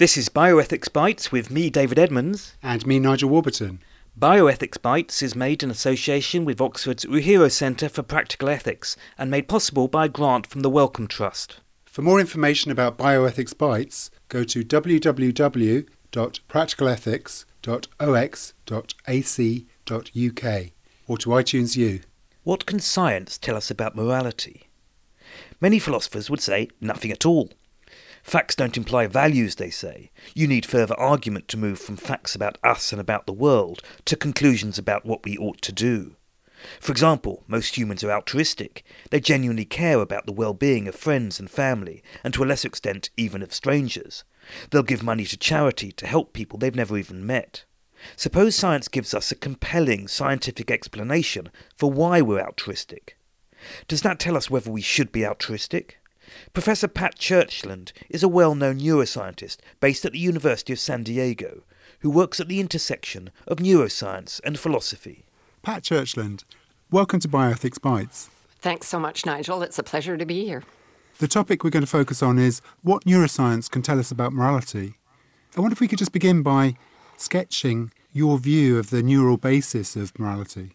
This is Bioethics Bites with me, David Edmonds. And me, Nigel Warburton. Bioethics Bites is made in association with Oxford's Uehiro Centre for Practical Ethics and made possible by a grant from the Wellcome Trust. For more information about Bioethics Bites, go to www.practicalethics.ox.ac.uk or to iTunes U. What can science tell us about morality? Many philosophers would say nothing at all. Facts don't imply values, they say. You need further argument to move from facts about us and about the world to conclusions about what we ought to do. For example, most humans are altruistic. They genuinely care about the well being of friends and family, and to a lesser extent, even of strangers. They'll give money to charity to help people they've never even met. Suppose science gives us a compelling scientific explanation for why we're altruistic. Does that tell us whether we should be altruistic? Professor Pat Churchland is a well known neuroscientist based at the University of San Diego who works at the intersection of neuroscience and philosophy. Pat Churchland, welcome to Bioethics Bites. Thanks so much, Nigel. It's a pleasure to be here. The topic we're going to focus on is what neuroscience can tell us about morality. I wonder if we could just begin by sketching your view of the neural basis of morality.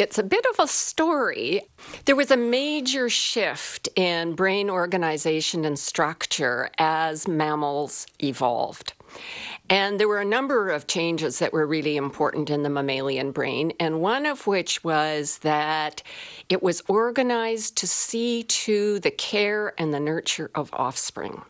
It's a bit of a story. There was a major shift in brain organization and structure as mammals evolved. And there were a number of changes that were really important in the mammalian brain, and one of which was that it was organized to see to the care and the nurture of offspring.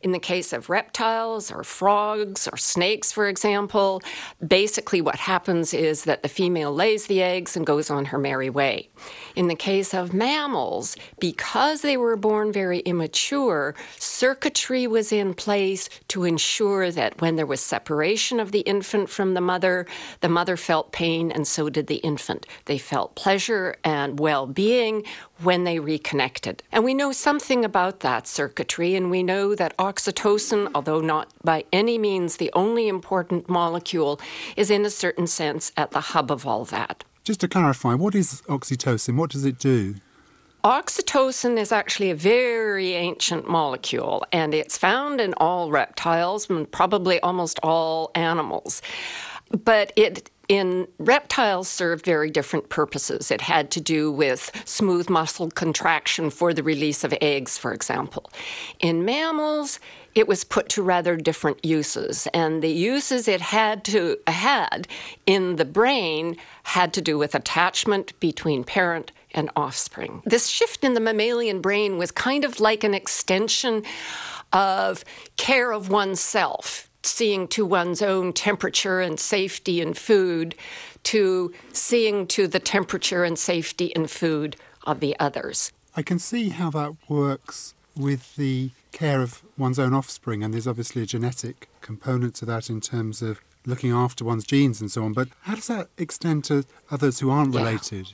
In the case of reptiles or frogs or snakes, for example, basically what happens is that the female lays the eggs and goes on her merry way. In the case of mammals, because they were born very immature, circuitry was in place to ensure that when there was separation of the infant from the mother, the mother felt pain and so did the infant. They felt pleasure and well being when they reconnected. And we know something about that circuitry, and we know that oxytocin, although not by any means the only important molecule, is in a certain sense at the hub of all that. Just to clarify, what is oxytocin? What does it do? Oxytocin is actually a very ancient molecule, and it's found in all reptiles and probably almost all animals. But it in reptiles served very different purposes. It had to do with smooth muscle contraction for the release of eggs, for example. In mammals, it was put to rather different uses, and the uses it had to had in the brain had to do with attachment between parent and offspring. This shift in the mammalian brain was kind of like an extension of care of oneself seeing to one's own temperature and safety in food to seeing to the temperature and safety in food of the others. I can see how that works with the care of one's own offspring, and there's obviously a genetic component to that in terms of looking after one's genes and so on. But how does that extend to others who aren't related?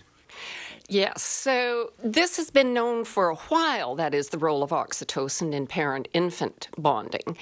Yes, so this has been known for a while, that is the role of oxytocin in parent infant bonding.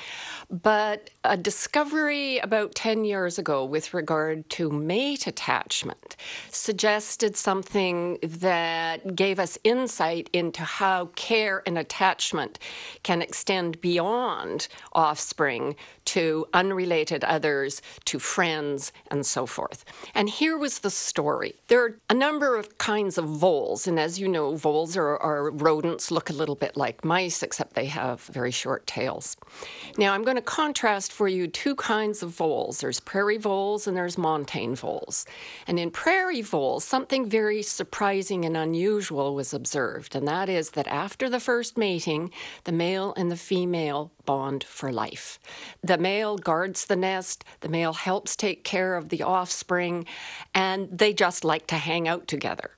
But a discovery about 10 years ago with regard to mate attachment suggested something that gave us insight into how care and attachment can extend beyond offspring to unrelated others, to friends, and so forth. And here was the story. There are a number of kinds of voles, and as you know, voles are, are rodents, look a little bit like mice, except they have very short tails. Now, I'm going to contrast for you two kinds of voles there's prairie voles and there's montane voles. And in prairie voles, something very surprising and unusual was observed, and that is that after the first mating, the male and the female bond for life. The male guards the nest, the male helps take care of the offspring, and they just like to hang out together.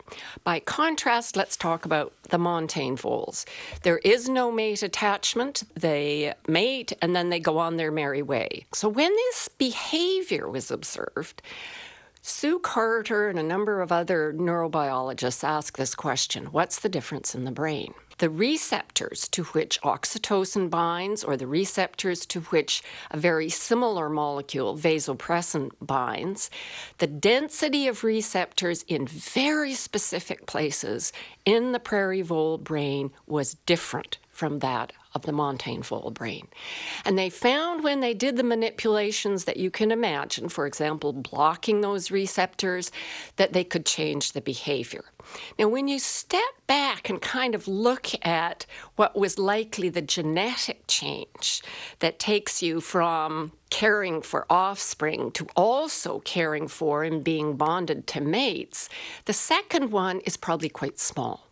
By contrast, let's talk about the montane voles. There is no mate attachment. They mate and then they go on their merry way. So when this behavior was observed, Sue Carter and a number of other neurobiologists ask this question What's the difference in the brain? The receptors to which oxytocin binds or the receptors to which a very similar molecule, vasopressin, binds, the density of receptors in very specific places in the prairie vole brain was different from that of the montane vole brain. And they found when they did the manipulations that you can imagine, for example, blocking those receptors, that they could change the behavior. Now, when you step back and kind of look at what was likely the genetic change that takes you from caring for offspring to also caring for and being bonded to mates, the second one is probably quite small.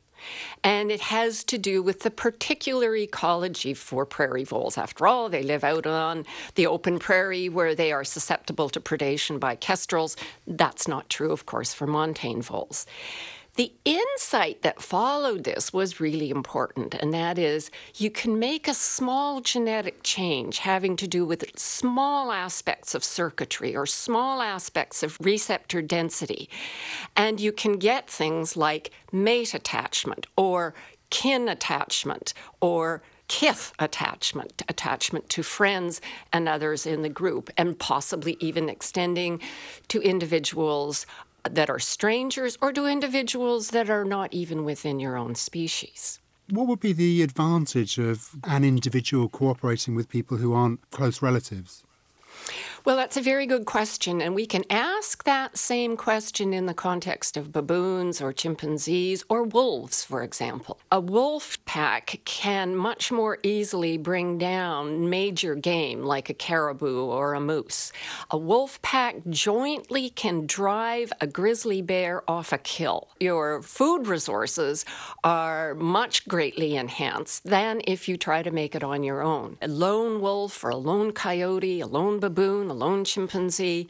And it has to do with the particular ecology for prairie voles. After all, they live out on the open prairie where they are susceptible to predation by kestrels. That's not true, of course, for montane voles. The insight that followed this was really important, and that is you can make a small genetic change having to do with small aspects of circuitry or small aspects of receptor density, and you can get things like mate attachment or kin attachment or kith attachment, attachment to friends and others in the group, and possibly even extending to individuals that are strangers or to individuals that are not even within your own species. What would be the advantage of an individual cooperating with people who aren't close relatives? Well, that's a very good question, and we can ask that same question in the context of baboons or chimpanzees or wolves, for example. A wolf pack can much more easily bring down major game like a caribou or a moose. A wolf pack jointly can drive a grizzly bear off a kill. Your food resources are much greatly enhanced than if you try to make it on your own. A lone wolf or a lone coyote, a lone baboon, a lone chimpanzee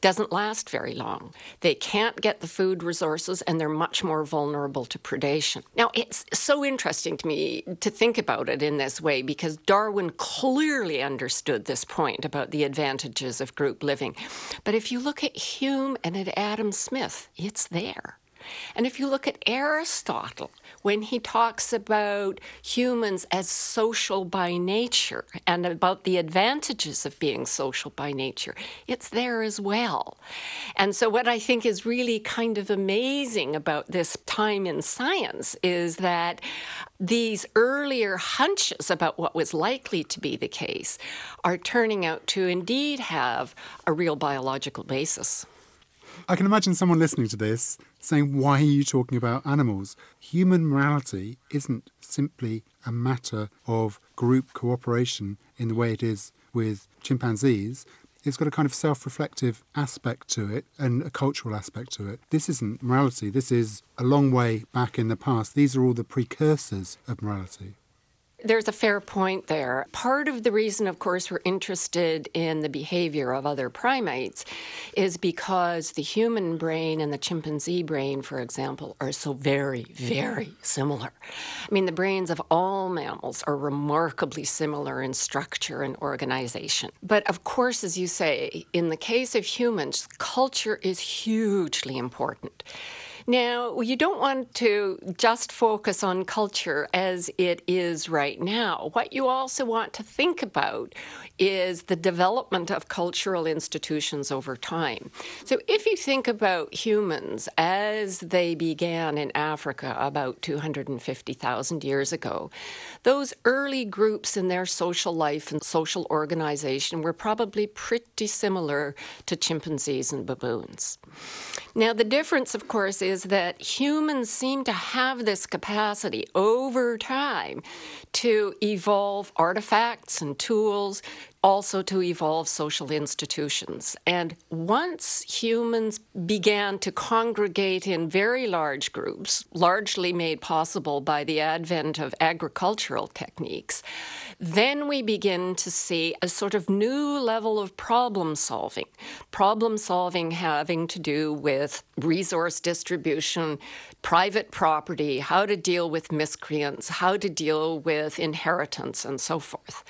doesn't last very long. They can't get the food resources and they're much more vulnerable to predation. Now, it's so interesting to me to think about it in this way because Darwin clearly understood this point about the advantages of group living. But if you look at Hume and at Adam Smith, it's there. And if you look at Aristotle, when he talks about humans as social by nature and about the advantages of being social by nature, it's there as well. And so, what I think is really kind of amazing about this time in science is that these earlier hunches about what was likely to be the case are turning out to indeed have a real biological basis. I can imagine someone listening to this saying, Why are you talking about animals? Human morality isn't simply a matter of group cooperation in the way it is with chimpanzees. It's got a kind of self reflective aspect to it and a cultural aspect to it. This isn't morality, this is a long way back in the past. These are all the precursors of morality. There's a fair point there. Part of the reason, of course, we're interested in the behavior of other primates is because the human brain and the chimpanzee brain, for example, are so very, very similar. I mean, the brains of all mammals are remarkably similar in structure and organization. But of course, as you say, in the case of humans, culture is hugely important. Now, you don't want to just focus on culture as it is right now. What you also want to think about is the development of cultural institutions over time. So, if you think about humans as they began in Africa about 250,000 years ago, those early groups in their social life and social organization were probably pretty similar to chimpanzees and baboons. Now, the difference, of course, is that humans seem to have this capacity over time to evolve artifacts and tools also to evolve social institutions. And once humans began to congregate in very large groups, largely made possible by the advent of agricultural techniques, then we begin to see a sort of new level of problem solving. Problem solving having to do with resource distribution, private property, how to deal with miscreants, how to deal with inheritance, and so forth.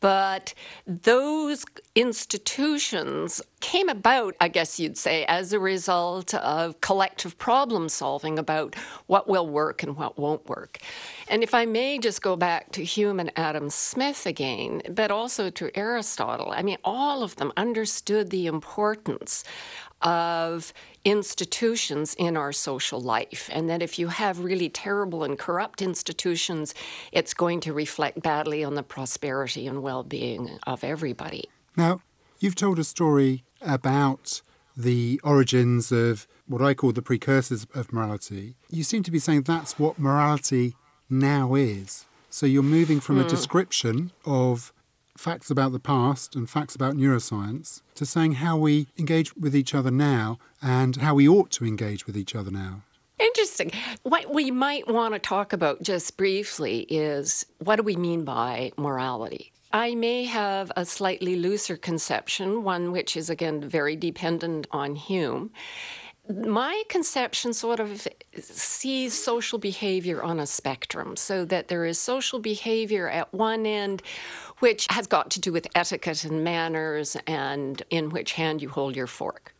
But those institutions came about, I guess you'd say, as a result of collective problem solving about what will work and what won't work. And if I may just go back to Hume and Adam Smith again, but also to Aristotle, I mean, all of them understood the importance of institutions in our social life. And that if you have really terrible and corrupt institutions, it's going to reflect badly on the prosperity and well being of everybody. Now, you've told a story about the origins of what I call the precursors of morality. You seem to be saying that's what morality now is. So you're moving from mm. a hmm. description of facts about the past and facts about neuroscience to saying how we engage with each other now and how we ought to engage with each other now. Interesting. What we might want to talk about just briefly is what do we mean by morality? I may have a slightly looser conception, one which is again very dependent on Hume. My conception sort of sees social behavior on a spectrum, so that there is social behavior at one end, which has got to do with etiquette and manners and in which hand you hold your fork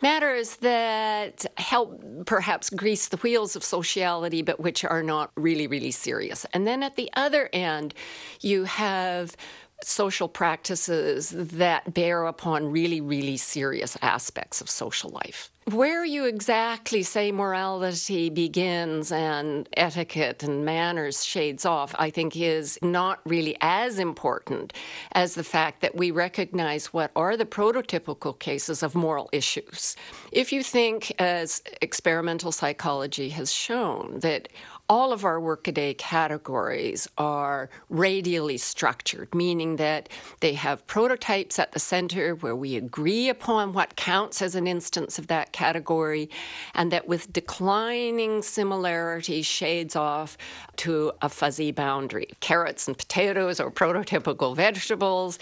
matters that help perhaps grease the wheels of sociality, but which are not really, really serious. And then at the other end, you have social practices that bear upon really, really serious aspects of social life. Where you exactly say morality begins and etiquette and manners shades off, I think is not really as important as the fact that we recognize what are the prototypical cases of moral issues. If you think, as experimental psychology has shown, that all of our workaday categories are radially structured, meaning that they have prototypes at the center where we agree upon what counts as an instance of that category, and that with declining similarity shades off to a fuzzy boundary. Carrots and potatoes are prototypical vegetables.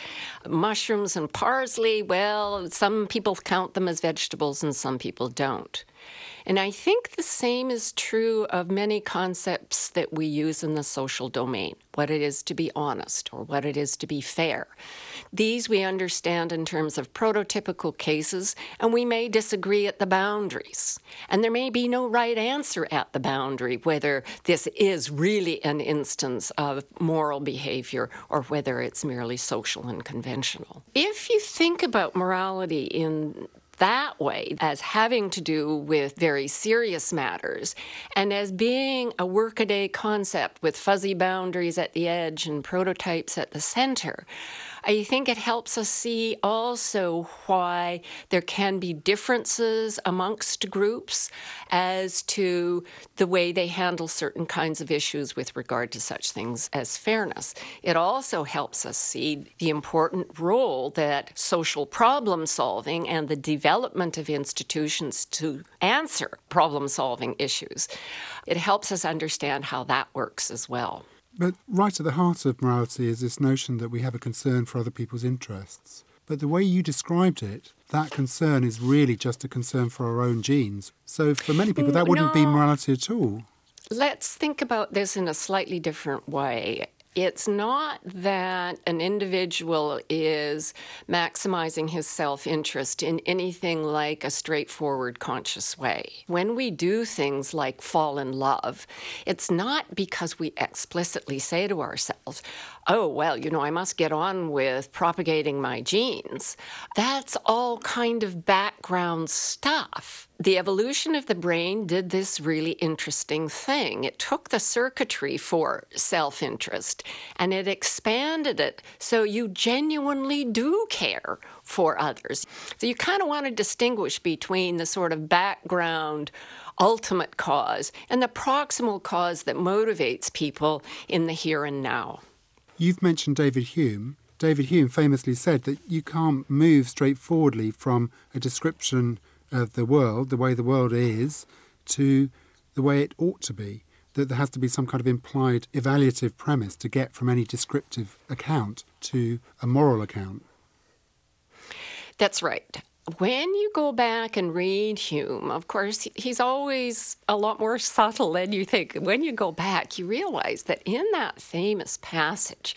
Mushrooms and parsley, well, some people count them as vegetables and some people don't. And I think the same is true of many concepts that we use in the social domain what it is to be honest or what it is to be fair. These we understand in terms of prototypical cases, and we may disagree at the boundaries. And there may be no right answer at the boundary whether this is really an instance of moral behavior or whether it's merely social and conventional. If you think about morality in that way as having to do with very serious matters and as being a workaday concept with fuzzy boundaries at the edge and prototypes at the center. I think it helps us see also why there can be differences amongst groups as to the way they handle certain kinds of issues with regard to such things as fairness. It also helps us see the important role that social problem solving and the development of institutions to answer problem solving issues. It helps us understand how that works as well. But right at the heart of morality is this notion that we have a concern for other people's interests. But the way you described it, that concern is really just a concern for our own genes. So for many people, that mm, wouldn't no. be morality at all. Let's think about this in a slightly different way it's not that an individual is maximizing his self interest in anything like a straightforward conscious way. When we do things like fall in love, it's not because we explicitly say to ourselves, oh, well, you know, I must get on with propagating my genes. That's all kind of background stuff. The evolution of the brain did this really interesting thing. It took the circuitry for self interest and it expanded it so you genuinely do care for others. So you kind of want to distinguish between the sort of background ultimate cause and the proximal cause that motivates people in the here and now. You've mentioned David Hume. David Hume famously said that you can't move straightforwardly from a description of the world, the way the world is, to the way it ought to be. That there has to be some kind of implied evaluative premise to get from any descriptive account to a moral account. That's right when you go back and read Hume, of course, he's always a lot more subtle than you think. When you go back, you realize that in that famous passage,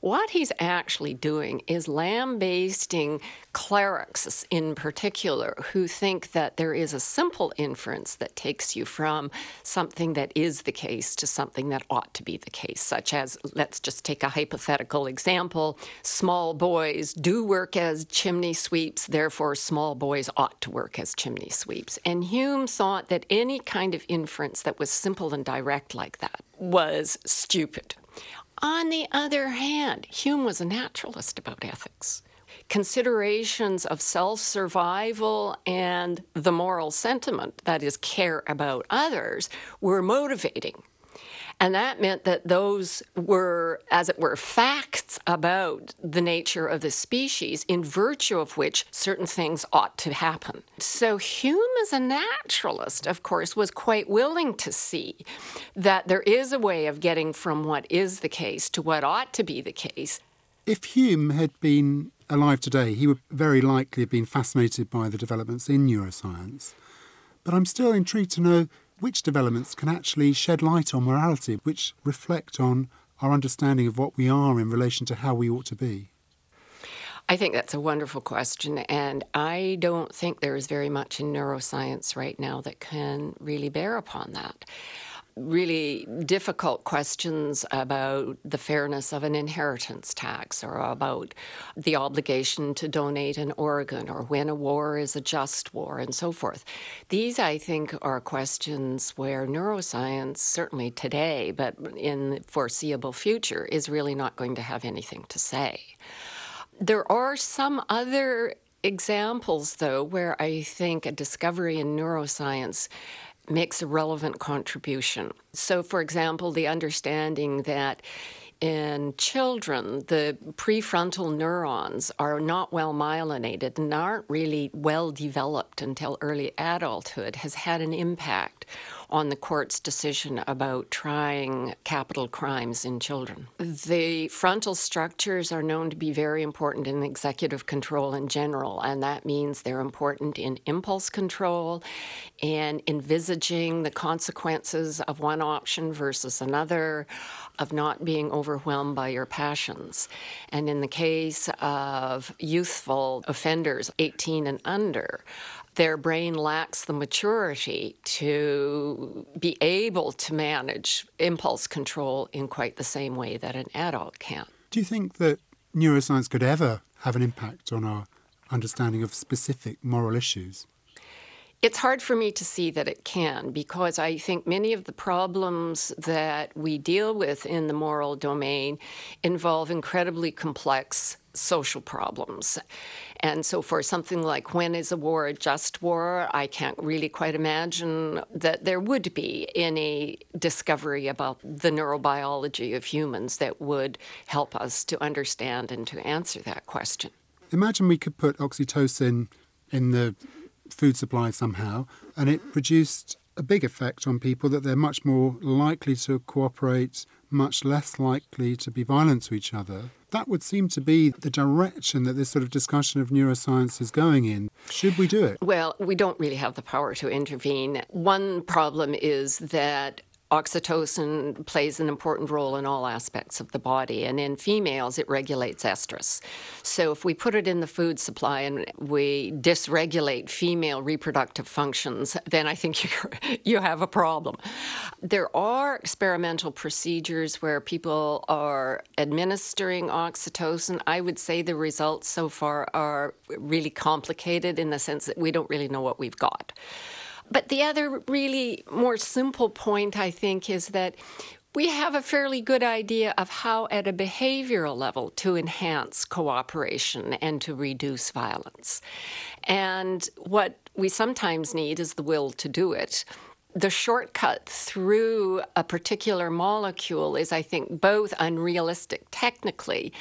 What he's actually doing is lambasting clerics in particular who think that there is a simple inference that takes you from something that is the case to something that ought to be the case, such as let's just take a hypothetical example small boys do work as chimney sweeps, therefore, small boys ought to work as chimney sweeps. And Hume thought that any kind of inference that was simple and direct like that was stupid. On the other hand, Hume was a naturalist about ethics. Considerations of self survival and the moral sentiment, that is, care about others, were motivating and that meant that those were, as it were, facts about the nature of the species, in virtue of which certain things ought to happen. So Hume, as a naturalist, of course, was quite willing to see that there is a way of getting from what is the case to what ought to be the case. If Hume had been alive today, he would very likely have been fascinated by the developments in neuroscience. But I'm still intrigued to know which developments can actually shed light on morality, which reflect on our understanding of what we are in relation to how we ought to be? I think that's a wonderful question, and I don't think there is very much in neuroscience right now that can really bear upon that really difficult questions about the fairness of an inheritance tax or about the obligation to donate an organ or when a war is a just war and so forth. These, I think, are questions where neuroscience, certainly today, but in the foreseeable future, is really not going to have anything to say. There are some other examples, though, where I think a discovery in neuroscience makes a relevant contribution. So, for example, the understanding that in children, the prefrontal neurons are not well myelinated and aren't really well developed until early adulthood has had an impact on the court's decision about trying capital crimes in children. The frontal structures are known to be very important in executive control in general, and that means they're important in impulse control and envisaging the consequences of one option versus another, of not being overwhelmed by your passions. And in the case of youthful offenders, 18 and under, their brain lacks the maturity to be able to manage impulse control in quite the same way that an adult can. Do you think that neuroscience could ever have an impact on our understanding of specific moral issues? It's hard for me to see that it can because I think many of the problems that we deal with in the moral domain involve incredibly complex social problems. And so, for something like when is a war a just war, I can't really quite imagine that there would be any discovery about the neurobiology of humans that would help us to understand and to answer that question. Imagine we could put oxytocin in the food supply somehow and it produced a big effect on people that they're much more likely to cooperate, much less likely to be violent to each other. That would seem to be the direction that this sort of discussion of neuroscience is going in. Should we do it? Well, we don't really have the power to intervene. One problem is that Oxytocin plays an important role in all aspects of the body, and in females, it regulates estrus. So, if we put it in the food supply and we dysregulate female reproductive functions, then I think you have a problem. There are experimental procedures where people are administering oxytocin. I would say the results so far are really complicated in the sense that we don't really know what we've got. But the other really more simple point, I think, is that we have a fairly good idea of how, at a behavioral level, to enhance cooperation and to reduce violence. And what we sometimes need is the will to do it. The shortcut through a particular molecule is, I think, both unrealistic technically,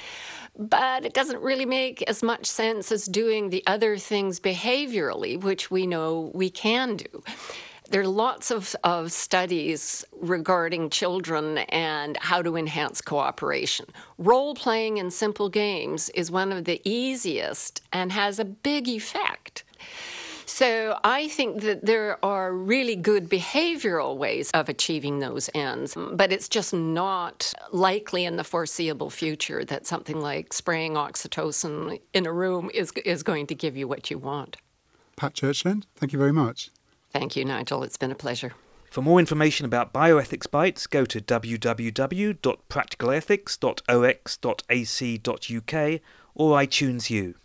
but it doesn't really make as much sense as doing the other things behaviorally, which we know we can do. There are lots of, of studies regarding children and how to enhance cooperation. Role playing in simple games is one of the easiest and has a big effect. So I think that there are really good behavioral ways of achieving those ends, but it's just not likely in the foreseeable future that something like spraying oxytocin in a room is, is going to give you what you want. Pat Churchland, thank you very much. Thank you, Nigel. It's been a pleasure. For more information about bioethics bites, go to www.practicalethics.ox.ac.uk or iTunes U.